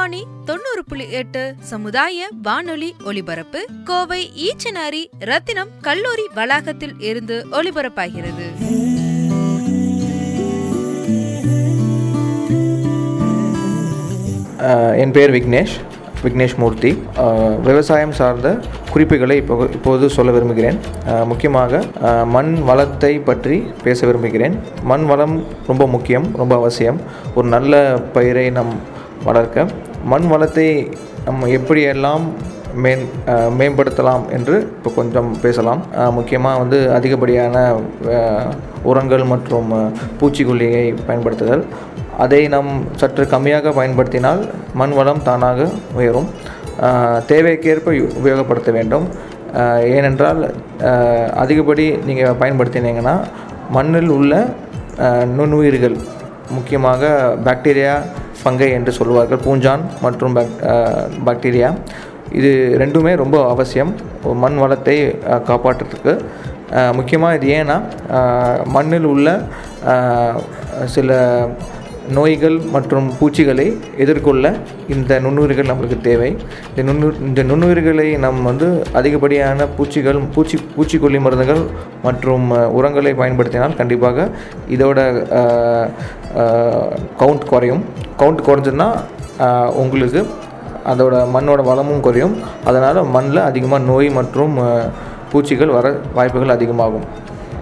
வாணி தொண்ணூறு புள்ளி எட்டு சமுதாய வானொலி ஒலிபரப்பு கோவை ஈச்சனாரி ரத்தினம் கல்லூரி வளாகத்தில் இருந்து ஒலிபரப்பாகிறது. என் பேர் விக்னேஷ் விக்னேஷ் மூர்த்தி. விவசாயம் சார்ந்த குறிப்புகளை இப்போ இப்போது சொல்ல விரும்புகிறேன். முக்கியமாக மண் வளத்தை பற்றி பேச விரும்புகிறேன். மண் வளம் ரொம்ப முக்கியம் ரொம்ப அவசியம். ஒரு நல்ல பயிரை நம் வளர்க்க. மண் வளத்தை நம்ம எப்படியெல்லாம் மேன் மேம்படுத்தலாம் என்று இப்போ கொஞ்சம் பேசலாம். முக்கியமாக வந்து அதிகப்படியான உரங்கள் மற்றும் பூச்சிக்கொல்லியை பயன்படுத்துதல். அதை நாம் சற்று கம்மியாக பயன்படுத்தினால் மண் வளம் தானாக உயரும். தேவைக்கேற்ப உபயோகப்படுத்த வேண்டும். ஏனென்றால் அதிகப்படி நீங்கள் பயன்படுத்தினீங்கன்னா மண்ணில் உள்ள நுண்ணுயிர்கள் முக்கியமாக பாக்டீரியா ஃபங்கை என்று சொல்வார்கள் பூஞ்சான் மற்றும் பாக்டீரியா. இது ரெண்டுமே ரொம்ப அவசியம். மண் வளத்தை காப்பாற்றுறதுக்கு. முக்கியமாக இது ஏன்னா மண்ணில் உள்ள சில நோய்கள் மற்றும் பூச்சிகளை எதிர்கொள்ள இந்த நுண்ணுயிர்கள் நம்மளுக்கு தேவை. இந்த நுண்ணு இந்த நுண்ணுயிர்களை நம் வந்து அதிகப்படியான பூச்சிகள் பூச்சி பூச்சிக்கொல்லி மருந்துகள் மற்றும் உரங்களை பயன்படுத்தினால் கண்டிப்பாக இதோட கவுண்ட் குறையும். கவுண்ட் குறைஞ்சதுன்னா உங்களுக்கு அதோட மண்ணோட வளமும் குறையும். அதனால் மண்ணில் அதிகமாக நோய் மற்றும் பூச்சிகள் வர வாய்ப்புகள் அதிகமாகும்.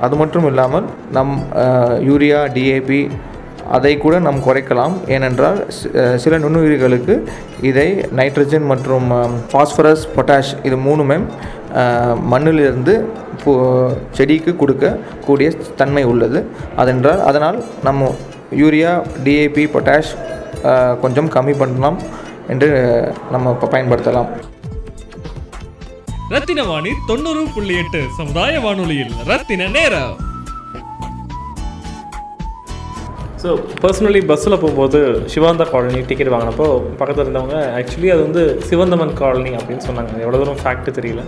அது மட்டும் இல்லாமல் நம் யூரியா டிஏபி அதை கூட நாம் குறைக்கலாம். ஏனென்றால் சில நுண்ணுயிர்களுக்கு இதை நைட்ரஜன் மற்றும் பாஸ்பரஸ் பொட்டாஷ் இது மூணுமே மண்ணிலிருந்து பூ செடிக்கு கொடுக்கக்கூடிய தன்மை உள்ளது. அதென்றால் அதனால் நம்ம யூரியா டிஏபி பொட்டாஷ் கொஞ்சம் கம்மி பண்ணலாம் என்று நம்ம பயன்படுத்தலாம். ரத்தின வாணி தொண்ணூறு புள்ளி எட்டு சமுதாய வானொலியில் ரத்தின நேரம். ஸோ பர்சனலி பஸ்ஸில் போகும்போது சிவாந்தா காலனி டிக்கெட் வாங்கினப்போ பக்கத்தில் இருந்தவங்க ஆக்சுவலி அது வந்து சிவந்தமன் காலனி அப்படின்னு சொன்னாங்க. எவ்வளோ தூரம் ஃபேக்ட் தெரியல.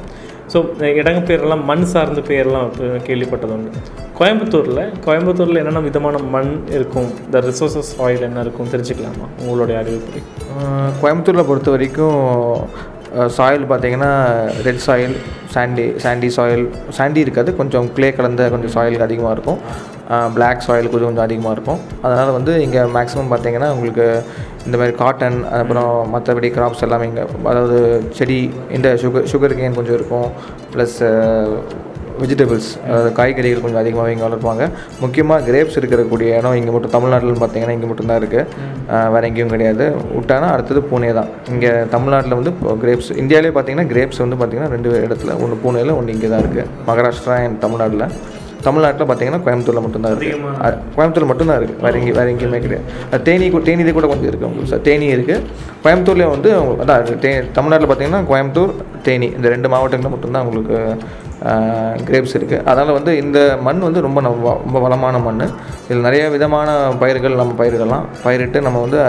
ஸோ இடங்க பேரெல்லாம் மண் சார்ந்த பேரெல்லாம் கேள்விப்பட்டது உண்டு. கோயம்புத்தூரில் கோயம்புத்தூரில் என்னென்ன விதமான மண் இருக்கும்? த ரிசோர்சஸ் ஆயில் என்ன இருக்கும்? தெரிஞ்சுக்கலாமா? உங்களுடைய அறிவுப்படி. கோயம்புத்தூரில் பொறுத்த வரைக்கும் சாயில் பார்த்தீங்கன்னா red soil sandy sandy soil sandy இருக்காது கொஞ்சம் க்ளே கலந்த கொஞ்சம் சாயில் அதிகமாக இருக்கும். பிளாக் சாயில் கொஞ்சம் கொஞ்சம் அதிகமாக இருக்கும். அதனால் வந்து இங்கே மேக்ஸிமம் பார்த்தீங்கன்னா உங்களுக்கு இந்த மாதிரி காட்டன் அப்புறம் மற்றபடி கிராப்ஸ் எல்லாமே இங்கே அதாவது செடி இந்த சுகர் சுகர் கேன் கொஞ்சம் இருக்கும். ப்ளஸ் வெஜிடபிள்ஸ் அதாவது காய்கறிகள் கொஞ்சம் அதிகமாகவே இங்கே வளர்ப்பாங்க. முக்கியமாக கிரேப்ஸ் இருக்கக்கூடிய இடம் இங்கே மட்டும் தமிழ்நாட்டில் பார்த்தீங்கன்னா இங்கே மட்டும்தான் இருக்குது வேறு எங்கேயும் கிடையாது. விட்டானா அடுத்தது பூனே தான். இங்கே தமிழ்நாட்டில் வந்து கிரேப்ஸ் இந்தியாவிலே பார்த்தீங்கன்னா கிரேப்ஸ் வந்து பார்த்தீங்கன்னா ரெண்டு இடத்துல ஒன்று பூனேல ஒன்று இங்கே தான் இருக்குது மகாராஷ்டிரா அண்ட் தமிழ்நாட்டில். தமிழ்நாட்டில் பார்த்தீங்கன்னா கோயம்புத்தூரில் மட்டும்தான் இருக்குது கோயம்புத்தூர் மட்டும்தான் இருக்குது வேறு எங்கேயும் வேறு எங்கேயுமே கிடையாது. தேனி கூ- தேனி கூட கொஞ்சம் இருக்குது உங்களுக்கு சார். தேனி இருக்குது கோயம்புத்தூர்லேயே வந்து அதான் தே தமிழ்நாட்டில் பார்த்தீங்கன்னா கோயம்புத்தூர் தேனி இந்த ரெண்டு மாவட்டங்களில் மட்டும்தான் உங்களுக்கு கிரேப்ஸ் இருக்குது அதனால் வந்து இந்த மண் வந்து ரொம்ப ரொம்ப வளமான மண் இதில் நிறைய விதமான பயிர்கள் நம்ம பயிரிடலாம். பயிரிட்டு நம்ம வந்து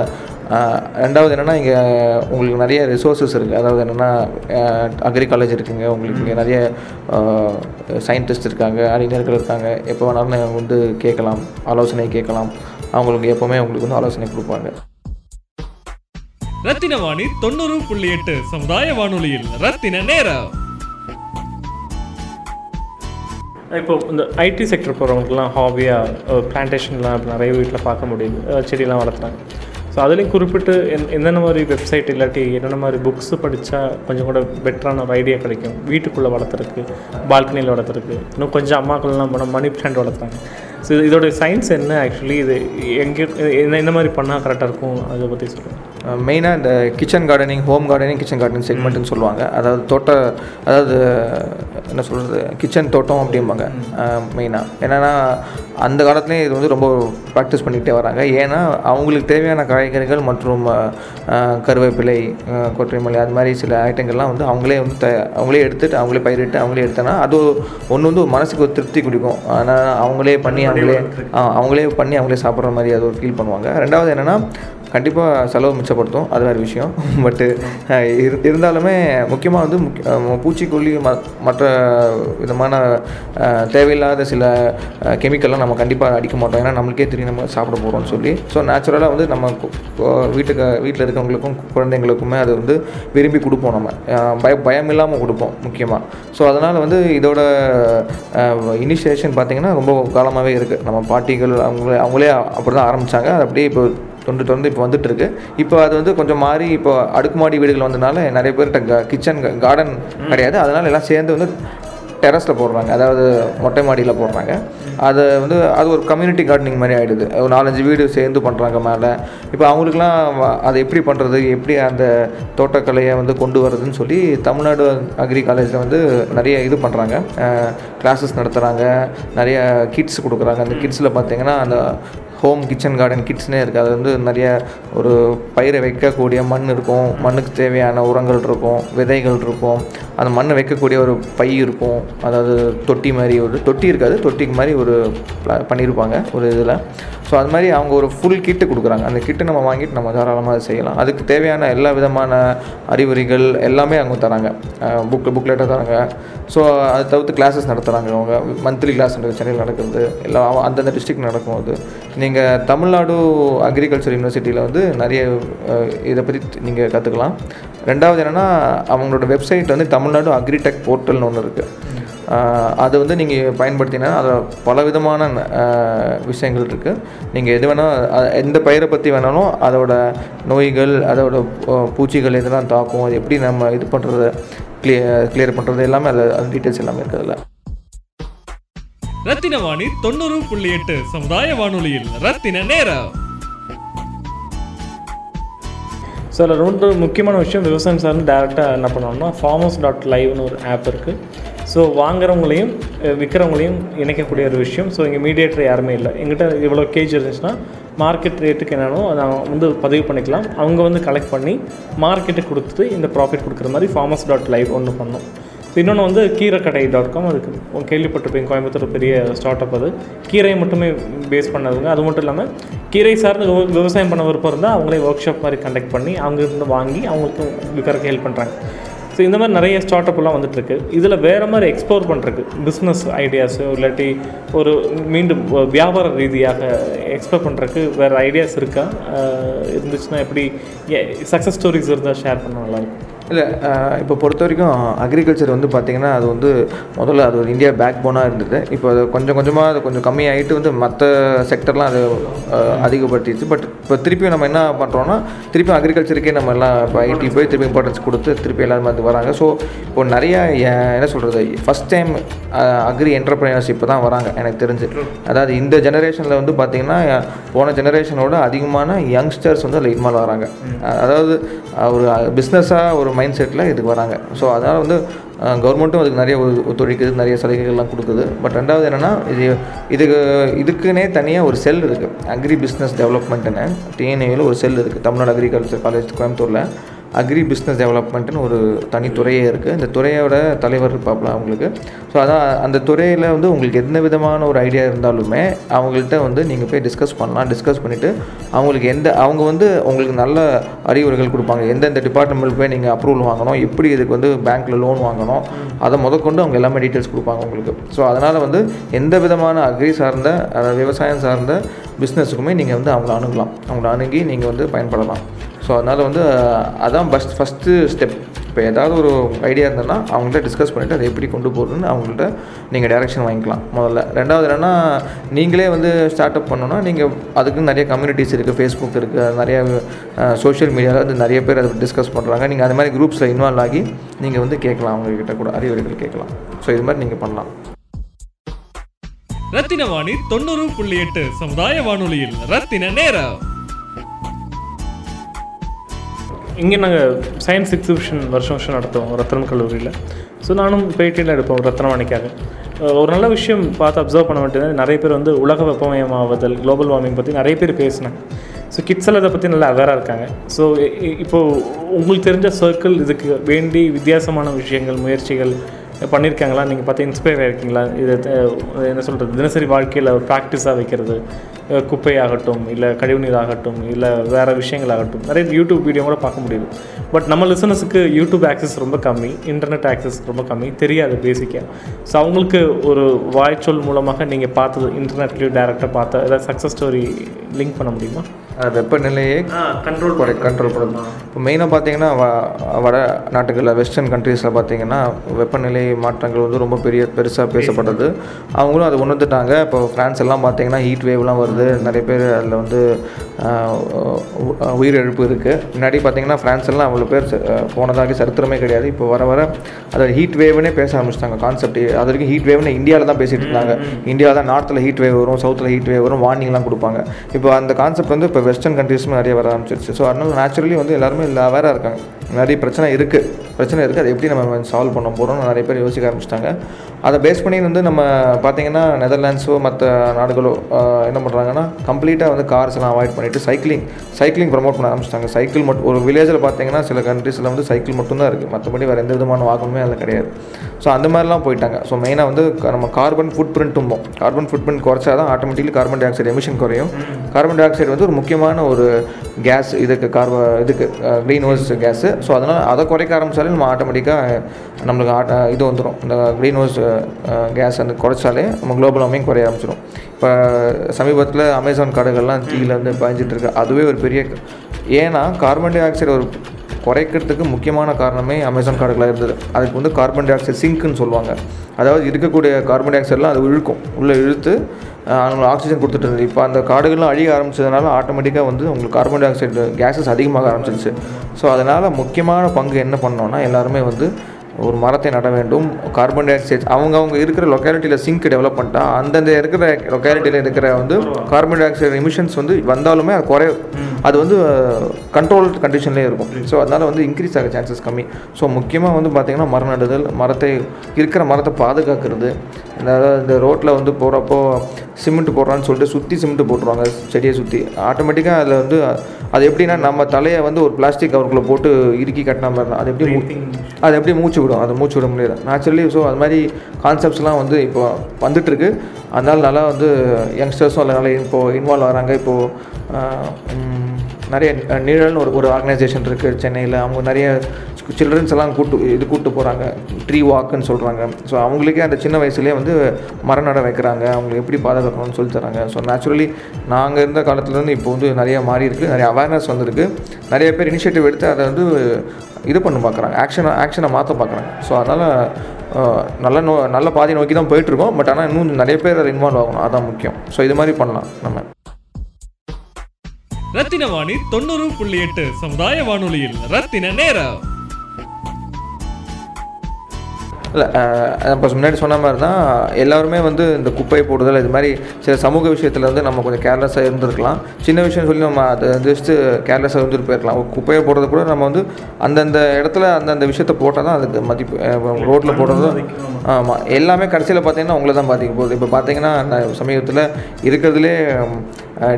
ரெண்டாவது என்னென்னா இங்கே உங்களுக்கு நிறைய ரிசோர்ஸஸ் இருக்குது அதாவது என்னென்னா அக்ரி காலேஜ் இருக்குங்க. உங்களுக்கு இங்கே நிறைய சயின்டிஸ்ட் இருக்காங்க அறிஞர்கள் இருக்காங்க. எப்போ வேணாலும் வந்து கேட்கலாம் ஆலோசனை கேட்கலாம். அவங்களுக்கு எப்போவுமே உங்களுக்கு வந்து ஆலோசனை கொடுப்பாங்க. ரத்தின வாணி தொண்ணூறு புள்ளி எட்டு சமுதாய வானொலியில். ரத்தின நேரம். இப்போ இந்த ஐடி செக்டர் போகிறவங்களுக்குலாம் ஹாபியாக பிளான்டேஷன்லாம் நிறைய வீட்டில் பார்க்க முடியுது. அஹ் செடியெல்லாம் வளர்த்துறாங்க. ஸோ அதுலேயும் குறிப்பிட்டு என் என்னென்ன மாதிரி வெப்சைட் இல்லாட்டி என்னென்ன மாதிரி புக்ஸு படித்தா கொஞ்சம் கூட பெட்டரான ஒரு ஐடியா கிடைக்கும்? வீட்டுக்குள்ளே வளர்த்துறதுக்கு பால்கனியில் வளர்த்துறதுக்கு. இன்னும் கொஞ்சம் அம்மாக்கள்லாம் போனால் மணி பிளான்ட் வளர்த்துறாங்க. ஸோ இதோட சயின்ஸ் என்ன ஆக்சுவலி இது எங்கே என்ன என்ன மாதிரி பண்ணால் கரெக்டாக இருக்கும்? அதை பற்றி சொல்லுங்கள் மெயினாக இந்த kitchen gardening home gardening kitchen gardening செக்மெண்ட்னு சொல்லுவாங்க. அதாவது தோட்ட அதாவது என்ன சொல்கிறது கிச்சன் தோட்டம் அப்படிம்பாங்க. மெயினாக என்னென்னா அந்த காலத்துலேயும் இது வந்து ரொம்ப ப்ராக்டிஸ் பண்ணிக்கிட்டே வராங்க. ஏன்னா அவங்களுக்கு தேவையான காய்கறிகள் மற்றும் அஹ், கருவேப்பிலை அஹ், கொத்தமல்லி அது மாதிரி சில ஐட்டங்கள்லாம் வந்து அவங்களே வந்து த அவங்களே எடுத்துட்டு அவங்களே பயிரிட்டு அவங்களே எடுத்தனா அது ஒன்று வந்து ஒரு மனசுக்கு ஒரு திருப்தி கொடுக்கும். ஆனால் அவங்களே பண்ணி அவங்களே அவங்களே பண்ணி அவங்களே சாப்பிட்ற மாதிரி அது ஒரு ஃபீல் பண்ணுவாங்க. ரெண்டாவது என்னென்னா கண்டிப்பாக செலவு மிச்சப்படுத்தும். அது வேறு விஷயம். பட்டு இருந்தாலுமே முக்கியமாக வந்து முக்கிய- பூச்சிக்கொல்லி ம மற்ற விதமான தேவையில்லாத சில கெமிக்கல்லாம் நம்ம கண்டிப்பாக அடிக்க மாட்டோம். ஏன்னா நம்மளுக்கே தெரியும் நம்ம சாப்பிட போகிறோம்னு சொல்லி. ஸோ நேச்சுரலாக வந்து நம்ம வீட்டுக்கு வீட்டில் இருக்கவங்களுக்கும் குழந்தைங்களுக்குமே அது வந்து விரும்பி கொடுப்போம் நம்ம. பய பயம் இல்லாமல் கொடுப்போம் முக்கியமாக ஸோ அதனால் வந்து இதோட இனிஷியேஷன் பார்த்திங்கன்னா ரொம்ப காலமாகவே இருக்குது நம்ம பாட்டிகள் அவங்களே அவங்களே அப்படி தான் ஆரம்பித்தாங்க அது அப்படியே இப்போ தொண்டு தொடர்ந்து இப்போ வந்துட்டு இருக்கு இப்போ அது வந்து கொஞ்சம் மாறி இப்போ அடுக்குமாடி வீடுகள் வந்தனால நிறைய பேர்கிட்ட கிச்சன் கார்டன் கிடையாது. அதனால எல்லாம் சேர்ந்து வந்து டெரஸில் போடுறாங்க. அதாவது மொட்டை மாடியில் போடுறாங்க. அது வந்து அது ஒரு கம்யூனிட்டி கார்டனிங் மாதிரி ஆகிடுது ஒரு நாலஞ்சு வீடு சேர்ந்து பண்ணுறாங்க மேலே. இப்போ அவங்களுக்குலாம் அதை எப்படி பண்ணுறது எப்படி அந்த தோட்டக்கலையை வந்து கொண்டு வரதுன்னு சொல்லி தமிழ்நாடு அக்ரி காலேஜில் வந்து நிறைய இது பண்ணுறாங்க கிளாஸஸ் நடத்துகிறாங்க நிறைய கிட்ஸ் கொடுக்குறாங்க. அந்த கிட்ஸில் பார்த்தீங்கன்னா அந்த ஹோம் கிச்சன் கார்டன் கிட்ஸ்னே இருக்குது அது வந்து நிறைய ஒரு பயிரை வைக்கக்கூடிய மண் இருக்கும். மண்ணுக்கு தேவையான உரங்கள் இருக்கும் விதைகள் இருக்கும். அந்த மண்ணை வைக்கக்கூடிய ஒரு பை இருக்கும். அதாவது தொட்டி மாதிரி ஒரு தொட்டி இருக்காது. தொட்டிக்கு மாதிரி ஒரு பண்ணியிருப்பாங்க ஒரு இதில். ஸோ அது மாதிரி அவங்க ஒரு ஃபுல் கிட்டு கொடுக்குறாங்க. அந்த கிட்டை நம்ம வாங்கிட்டு நம்ம தாராளமாக அதை செய்யலாம். அதுக்கு தேவையான எல்லா விதமான அறிவுரைகள் எல்லாமே அவங்க தராங்க. புக் புக்லெட்டாக தராங்க. ஸோ அதை தவிர்த்து கிளாஸஸ் நடத்துகிறாங்க அவங்க மந்த்லி கிளாஸ் சென்னையில் நடக்குது எல்லாம் அந்தந்த டிஸ்ட்ரிக்ட் நடக்கும் அது நீங்கள் தமிழ்நாடு அக்ரிகல்ச்சர் யூனிவர்சிட்டியில் வந்து நிறைய இதை பற்றி நீங்கள் கற்றுக்கலாம் ரெண்டாவது என்னென்னா அவங்களோட வெப்சைட் வந்து தமிழ்நாடு அக்ரிடெக் போர்ட்டல்னு ஒன்று இருக்குது அது வந்து நீங்கள் பயன்படுத்தினா அதில் பல விதமான விஷயங்கள் இருக்குது நீங்கள் எது வேணால் எந்த பயிரை பற்றி வேணாலும் அதோட நோய்கள் அதோட பூச்சிகள் எதெல்லாம் தாக்கும். அது எப்படி நம்ம இது பண்ணுறது கிளியர் கிளியர் பண்ணுறது எல்லாமே அதில் டீட்டெயில்ஸ் எல்லாமே இருக்குது அதில். ரத்தின வாணி தொண்ணூறு புள்ளி எட்டு சமுதாய வானொலியில் ரத்தின நேரம். ஸோ அதில் ரொம்ப முக்கியமான விஷயம் விவசாயம் சார்ந்து டேரெக்டாக என்ன பண்ணோம்னா ஃபார்மர்ஸ் டாட் லைவ்னு ஒரு ஆப் இருக்குது ஸோ வாங்குறவங்களையும் விற்கிறவங்களையும் இணைக்கக்கூடிய ஒரு விஷயம். ஸோ இங்கே மீடியேட்டர் யாருமே இல்லை. எங்கிட்ட இவ்வளோ கேஜ் இருந்துச்சுன்னா மார்க்கெட் ரேட்டுக்கு என்னென்னோ நான் வந்து பதிவு பண்ணிக்கலாம். அவங்க வந்து கலெக்ட் பண்ணி மார்க்கெட்டுக்கு கொடுத்துட்டு இந்த ப்ராஃபிட் கொடுக்குற மாதிரி ஃபார்மர்ஸ் டாட் லைவ் ஒன்று பண்ணோம் இன்னொன்று வந்து கீரைக்கடை டாட் காம் அதுக்கு கேள்விப்பட்டிருப்பேன் கோயம்புத்தூர் பெரிய ஸ்டார்ட் அப் அது. கீரை மட்டுமே பேஸ் பண்ணதுங்க அது மட்டும் இல்லாமல் கீரை சார்ந்து விவசாயம் பண்ண விருப்பம் இருந்தால் அவங்களே ஒர்க் ஷாப் மாதிரி கண்டக்ட் பண்ணி அவங்கிருந்து வாங்கி அவங்களுக்கு விற்கிறதுக்கு ஹெல்ப் பண்ணுறாங்க ஸோ இந்த மாதிரி நிறைய ஸ்டார்ட் அப்லாம் வந்துட்டுருக்கு. இதில் வேறு மாதிரி எக்ஸ்ப்ளோர் பண்ணுறதுக்கு பிஸ்னஸ் ஐடியாஸு இல்லாட்டி ஒரு மீண்டும் வியாபார ரீதியாக எக்ஸ்ப்ளோர் பண்ணுறக்கு வேறு ஐடியாஸ் இருக்கா? இருந்துச்சுன்னா எப்படி சக்ஸஸ் ஸ்டோரிஸ் இருந்தால் ஷேர் பண்ண நல்லாயிருக்கும் இல்லை இப்போ பொறுத்த வரைக்கும் அக்ரிகல்ச்சர் வந்து பார்த்திங்கன்னா அது வந்து முதல்ல அது ஒரு இந்தியா பேக் போனாக இருந்தது. இப்போ அது கொஞ்சம் கொஞ்சமாக அது கொஞ்சம் கம்மியாகிட்டு வந்து மற்ற செக்டர்லாம் அது அதிகப்படுத்திடுச்சு. பட் இப்போ திருப்பி நம்ம என்ன பண்ணுறோன்னா திருப்பி அக்ரிகல்ச்சருக்கே நம்ம எல்லாம் இப்போ ஐடி போய் திருப்பி இம்பார்ட்டன்ஸ் கொடுத்து திருப்பி எல்லாரும் வந்து வராங்க. ஸோ இப்போ நிறைய என்ன சொல்கிறது ஃபஸ்ட் டைம் அக்ரி என்டர்பிரைனர்ஸ் இப்போ தான் வராங்க எனக்கு தெரிஞ்சு. அதாவது இந்த ஜெனரேஷனில் வந்து பார்த்திங்கன்னா போன ஜெனரேஷனோட அதிகமான யங்ஸ்டர்ஸ் வந்து அதில் இன்வால்வ் ஆகிறாங்க. அதாவது ஒரு பிஸ்னஸாக ஒரு மைண்ட் செட்டில் இதுக்கு வராங்க. ஸோ அதனால் வந்து கவர்மெண்ட்டும் அதுக்கு நிறைய ஒ- ஒத்துழைக்குது நிறைய சலுகைகள்லாம் கொடுக்குது. பட் ரெண்டாவது என்னென்னா இது இதுக்கு இதுக்குன்னே தனியாக ஒரு செல் இருக்குது அக்ரி பிஸ்னஸ் டெவலப்மெண்ட்டுன்னு டிஎன்ஏயில் ஒரு செல் இருக்குது தமிழ்நாடு அக்ரிகல்ச்சர் காலேஜ் கோயம்புத்தூரில். அக்ரி பிஸ்னஸ் டெவலப்மெண்ட்னு ஒரு தனி துறையே இருக்குது இந்த துறையோட தலைவர் இருப்பாப்புல அவங்களுக்கு. ஸோ அதான் அந்த துறையில் வந்து உங்களுக்கு எந்த விதமான ஒரு ஐடியா இருந்தாலுமே அவங்கள்ட்ட வந்து நீங்கள் போய் டிஸ்கஸ் பண்ணலாம். டிஸ்கஸ் பண்ணிவிட்டு அவங்களுக்கு எந்த அவங்க வந்து உங்களுக்கு நல்ல அறிவுரைகள் கொடுப்பாங்க. எந்தெந்த டிபார்ட்மெண்ட் போய் நீங்கள் அப்ரூவல் வாங்கணும் எப்படி இதுக்கு வந்து பேங்க்கில் லோன் வாங்கணும் அதை முதற்கொண்டு அவங்க எல்லாமே டீட்டெயில்ஸ் கொடுப்பாங்க உங்களுக்கு. ஸோ அதனால் வந்து எந்த விதமான அக்ரி சார்ந்த அதாவது விவசாயம் சார்ந்த பிஸ்னஸுக்குமே நீங்கள் வந்து அவங்கள அணுகலாம். அவங்கள அணுகி நீங்கள் வந்து பயன்படலாம். ஸோ அதனால் வந்து அதான் பஸ்ட் ஃபஸ்ட்டு ஸ்டெப் இப்போ ஏதாவது ஒரு ஐடியா இருந்ததுன்னா அவங்கள்ட்ட டிஸ்கஸ் பண்ணிவிட்டு அதை எப்படி கொண்டு போகிறதுன்னு அவங்கள்ட்ட நீங்கள் டேரெக்ஷன் வாங்கிக்கலாம் முதல்ல. ரெண்டாவது என்னென்னா நீங்களே வந்து ஸ்டார்ட் அப் பண்ணோன்னா நீங்கள் அதுக்கு நிறைய கம்யூனிட்டிஸ் இருக்குது ஃபேஸ்புக் இருக்குது நிறைய சோஷியல் மீடியாவில் வந்து நிறைய பேர் அதை டிஸ்கஸ் பண்ணுறாங்க நீங்கள் அது மாதிரி குரூப்ஸில் இன்வால்வ் ஆகி நீங்கள் வந்து கேட்கலாம் அவங்கக்கிட்ட கூட அறிவுரைகள் கேட்கலாம். ஸோ இது மாதிரி நீங்கள் பண்ணலாம். ரத்தின வாணி தொண்ணூறு புள்ளி எட்டு சமுதாய வானொலியில் ரத்தின நேரம். இங்கே நாங்கள் சயின்ஸ் எக்ஸிபிஷன் வருஷம் வருஷம் நடத்துவோம் ரத்னம் கல்லூரியில். ஸோ நானும் பேட்டியில் எடுப்போம் ரத்னவாணிக்காக. ஒரு நல்ல விஷயம் பார்த்து அப்சர்வ் பண்ண வேண்டியது நிறைய பேர் வந்து உலக வெப்பமயமாவதல் குளோபல் வார்மிங் பற்றி நிறைய பேர் பேசினாங்க. ஸோ கிட்ஸ் எல்லாம் இதை பற்றி நல்லா அவேராக இருக்காங்க. ஸோ இப்போது உங்களுக்கு தெரிஞ்ச சர்க்கிள் இதுக்கு வேண்டி வித்தியாசமான விஷயங்கள் முயற்சிகள் பண்ணியிருக்காங்களா நீங்கள் பார்த்து இன்ஸ்பயர் ஆகிருக்கீங்களா இது என்ன சொல்கிறது தினசரி வாழ்க்கையில் ஒரு ப்ராக்டிஸாக வைக்கிறது குப்பையாகட்டும் இல்லை கழிவுநீர் ஆகட்டும் இல்லை வேறு விஷயங்களாகட்டும். நிறைய யூடியூப் வீடியோ கூட பார்க்க முடியுது. பட் நம்ம லிசனஸுக்கு யூடியூப் ஆக்சஸ் ரொம்ப கம்மி இன்டர்நெட் ஆக்சஸ் ரொம்ப கம்மி தெரியாது பேசிக்காக ஸோ அவங்களுக்கு ஒரு வாய்ச்சொல் மூலமாக நீங்கள் பார்த்தது இன்டர்நெட்லேயும் டேரெக்டாக பார்த்த ஏதாவது சக்ஸஸ் ஸ்டோரி லிங்க் பண்ண முடியுமா? வெப்பநிலையை கண்ட்ரோல் குறை கண்ட்ரோல் பண்ணுறது இப்போ மெயினாக பார்த்தீங்கன்னா வட நாட்டுகளில் வெஸ்டர்ன் கண்ட்ரீஸில் பார்த்தீங்கன்னா வெப்பநிலை மாற்றங்கள் வந்து ரொம்ப பெரிய பெருசாக பேசப்படுறது அவங்களும் அதை உணர்ந்துட்டாங்க. இப்போ ஃப்ரான்ஸ் எல்லாம் பார்த்தீங்கன்னா ஹீட் வேவ்லாம் வருது. நிறைய பேர் அதில் வந்து உயிரிழப்பு இருக்குது முன்னாடி பார்த்தீங்கன்னா ஃப்ரான்ஸ் எல்லாம் அவ்வளோ பேர் போனதாக சரித்திரமே கிடையாது. இப்போ வர வர அதை ஹீட் வேவ்னே பேச ஆரம்பிச்சிட்டாங்க. கான்செப்ட் அது வரைக்கும் ஹீட் வேவ்னு இந்தியாவில் தான் பேசிட்டு இருந்தாங்க. இந்தியாவில் தான் நார்த்தில் ஹீட் வேவ் வரும் சவுத்தில் ஹீட் வேவ் வரும் வார்னிங்லாம் கொடுப்பாங்க. இப்போ அந்த கான்செப்ட் வந்து இப்போ வெஸ்டர்ன் கண்ட்ரீஸும் நிறைய வர ஆரம்பிச்சிருச்சு. ஸோ அதனால நேச்சுரலி வந்து எல்லாருமே அவேராக இருக்காங்க. நிறைய பிரச்சனை இருக்குது பிரச்சனை இருக்குது அதை எப்படி நம்ம சால்வ் பண்ண போகிறோம்னு நிறைய பேர் யோசிக்க ஆரம்பிச்சிட்டாங்க. அதை பேஸ் பண்ணி வந்து நம்ம பார்த்தீங்கன்னா நெதர்லாண்ட்ஸோ மற்ற நாடுகளோ என்ன பண்ணுறாங்கன்னா கம்ப்ளீட்டாக வந்து கார்ஸ் எல்லாம் அவாய்ட் பண்ணிவிட்டு சைக்கிளிங் சைக்கிளிங் ப்ரமோட் பண்ண ஆரம்பிச்சிட்டாங்க. சைக்கிள் மட்டும் ஒரு வில்லேஜில் பார்த்தீங்கன்னா சில கண்ட்ரீஸில் வந்து சைக்கிள் மட்டும்தான் இருக்குது மற்றபடி வேறு எந்த விதமான வாகனமே அதில் கிடையாது. ஸோ அந்த மாதிரிலாம் போயிட்டாங்க. ஸோ மெயினாக வந்து நம்ம கார்பன் ஃபுட் பிரிண்ட்டும்போம் கார்பன் ஃபுட் பிரிண்ட் குறைச்சா தான் automatically carbon dioxide emission குறையும். கார்பன் டை ஆக்சைடு வந்து ஒரு முக்கியமான ஒரு கேஸ் இதுக்கு கார்ப இதுக்கு க்ரீன் ஹவுஸ் கேஸு ஸோ அதனால் அதை குறைக்க ஆரம்பிச்சாலே நம்ம ஆட்டோமேட்டிக்காக நம்மளுக்கு ஆட்ட இது வந்துடும் இந்த க்ரீன் ஹவுஸ் கேஸ் வந்து குறைச்சாலே நம்ம குளோபல் வார்மிங் குறைய ஆரம்பிச்சிடும் இப்போ சமீபத்தில் அமேசான் காடுகள்லாம் தீயில் வந்து பாய்ஞ்சிட்டு இருக்கு. அதுவே ஒரு பெரிய ஏன்னா கார்பன் டை ஆக்சைடு ஒரு குறைக்கிறதுக்கு முக்கியமான காரணமே அமேசான் காடுகளாக இருந்தது. அதுக்கு வந்து கார்பன் டை ஆக்சைடு சிங்க்குன்னு சொல்லுவாங்க. அதாவது இருக்கக்கூடிய கார்பன் டை ஆக்சைடெலாம் அது இழுக்கும். உள்ளே இழுத்து அவங்களுக்கு ஆக்சிஜன் கொடுத்துட்டு இருந்தது. இப்போ அந்த காடுகள்லாம் அழிய ஆரம்பிச்சதுனால ஆட்டோமேட்டிக்காக வந்து உங்களுக்கு கார்பன் டை ஆக்சைடு கேஸஸ் அதிகமாக ஆரம்பிச்சிருச்சு. ஸோ அதனால் முக்கியமான பங்கு என்ன பண்ணோன்னா எல்லாருமே வந்து ஒரு மரத்தை நட வேண்டும். கார்பன் டை ஆக்சைடு அவங்க அவங்க இருக்கிற லொக்காலிட்டியில் சிங்க் டெவலப் பண்ணிட்டா அந்தந்த இருக்கிற லொக்காலிட்டியில் இருக்கிற வந்து கார்பன் டை ஆக்சைடு எமிஷன்ஸ் வந்து வந்தாலுமே அது குறை அது வந்து கண்ட்ரோல் கண்டிஷன்லேயே இருக்கும். ஸோ அதனால் வந்து இன்க்ரீஸ் ஆக சான்சஸ் கம்மி. ஸோ முக்கியமாக வந்து பார்த்திங்கன்னா மரம் நடுதல் மரத்தை இருக்கிற மரத்தை பாதுகாக்கிறது. அதாவது இந்த ரோட்டில் வந்து போகிறப்போ சிமெண்ட் போடுறான்னு சொல்லிட்டு சுற்றி சிமெண்ட் போட்டுருவாங்க செடியை சுற்றி ஆட்டோமேட்டிக்காக அதில் வந்து அது எப்படின்னா நம்ம தலையை வந்து ஒரு பிளாஸ்டிக் கவருக்குள்ளே போட்டு இறுக்கி கட்டின மாதிரி தான். அது எப்படி அது எப்படி மூச்சு விடும்? அது மூச்சு விட முடியாது நேச்சுரலி ஸோ அது மாதிரி கான்செப்ட்ஸ்லாம் வந்து இப்போ வந்துட்டுருக்கு. அதனால நல்லா வந்து யங்ஸ்டர்ஸும் அதில் நல்லா இப்போது இன்வால்வ் ஆகிறாங்க இப்போது நிறைய நிழல்னு ஒரு ஒரு ஆர்கனைசேஷன் இருக்குது சென்னையில் அவங்க நிறைய சில்ட்ரன்ஸ் எல்லாம் கூட்டு இது கூப்பிட்டு போகிறாங்க ட்ரீ வாக்குன்னு சொல்கிறாங்க ஸோ அவங்களுக்கே அந்த சின்ன வயசுலேயே வந்து மரம் நட வைக்கிறாங்க. அவங்களுக்கு எப்படி பாதுகாக்கணும்னு சொல்லி தராங்க. ஸோ நேச்சுரலி நாங்கள் இருந்த காலத்துலேருந்து இப்போ வந்து நிறைய மாறி இருக்குது நிறைய அவேர்னஸ் வந்திருக்கு. நிறைய பேர் இனிஷியேட்டிவ் எடுத்து அதை வந்து இது பண்ண பார்க்குறாங்க ஆக்ஷனை ஆக்ஷனை மாற்ற பார்க்குறாங்க ஸோ அதனால் நல்ல நோ நல்ல பாதி நோக்கி தான் போயிட்டுருக்கோம் பட் ஆனால் இன்னும் நிறைய பேர் அதில் இன்வால்வ் ஆகணும். அதான் முக்கியம். ஸோ இது மாதிரி பண்ணலாம் நம்ம. ரத்தின வாணி தொண்ணூறு புள்ளி எட்டு சமுதாய வானொலியில் ரத்தின நேரம். இல்லை இப்போ முன்னாடி சொன்ன மாதிரி தான் எல்லாருமே வந்து இந்த குப்பையை போடுதல் இது மாதிரி சில சமூக விஷயத்தில் வந்து நம்ம கொஞ்சம் கேர்லெஸ்ஸாக இருந்திருக்கலாம். சின்ன விஷயம் சொல்லி நம்ம அதை ஜஸ்ட்டு கேர்லெஸ்ஸாக இருந்துட்டு போயிருக்கலாம். குப்பையை போடுறது கூட நம்ம வந்து அந்தந்த இடத்துல அந்தந்த விஷயத்தை போட்டால் தான் அதுக்கு மதிப்பு ரோட்டில் போடுறது ஆமாம் எல்லாமே கடைசியில் பார்த்தீங்கன்னா உங்களை தான் பாதிக்க போகுது. இப்போ பார்த்தீங்கன்னா அந்த சமீபத்தில் இருக்கிறதுலே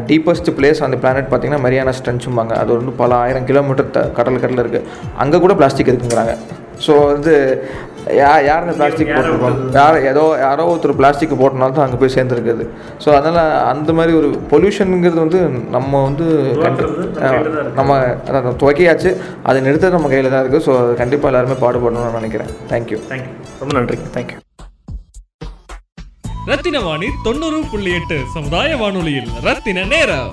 டீப்பஸ்ட் பிளேஸ் அந்த பிளானட் பார்த்தீங்கன்னா மரியானா ஸ்ட்ரென்ச்சும்பாங்க அது வந்து பல ஆயிரம் கிலோமீட்டர் த கடல் கடலில் இருக்குது அங்கே கூட பிளாஸ்டிக் இருக்குங்கிறாங்க. ஸோ வந்து யா யார் இந்த பிளாஸ்டிக் போட்டிருக்கோம் யார் ஏதோ யாரோ ஒருத்தர் பிளாஸ்டிக் போட்டனால தான் அங்கே போய் சேர்ந்துருக்குது. ஸோ அதனால் அந்த மாதிரி ஒரு பொல்யூஷனுங்கிறது வந்து நம்ம வந்து நம்ம அதான் துவக்கியாச்சு. அதை நிறுத்த நம்ம கையில் தான் இருக்குது ஸோ கண்டிப்பாக எல்லாருமே பாடுபடணும்னு நான் நினைக்கிறேன். தேங்க்யூ தேங்க்யூ ரொம்ப நன்றிங்க தேங்க்யூ ரத்தின வாணி தொண்ணூறு புள்ளி எட்டு சமுதாய வானொலியில் ரத்தின நேரம்.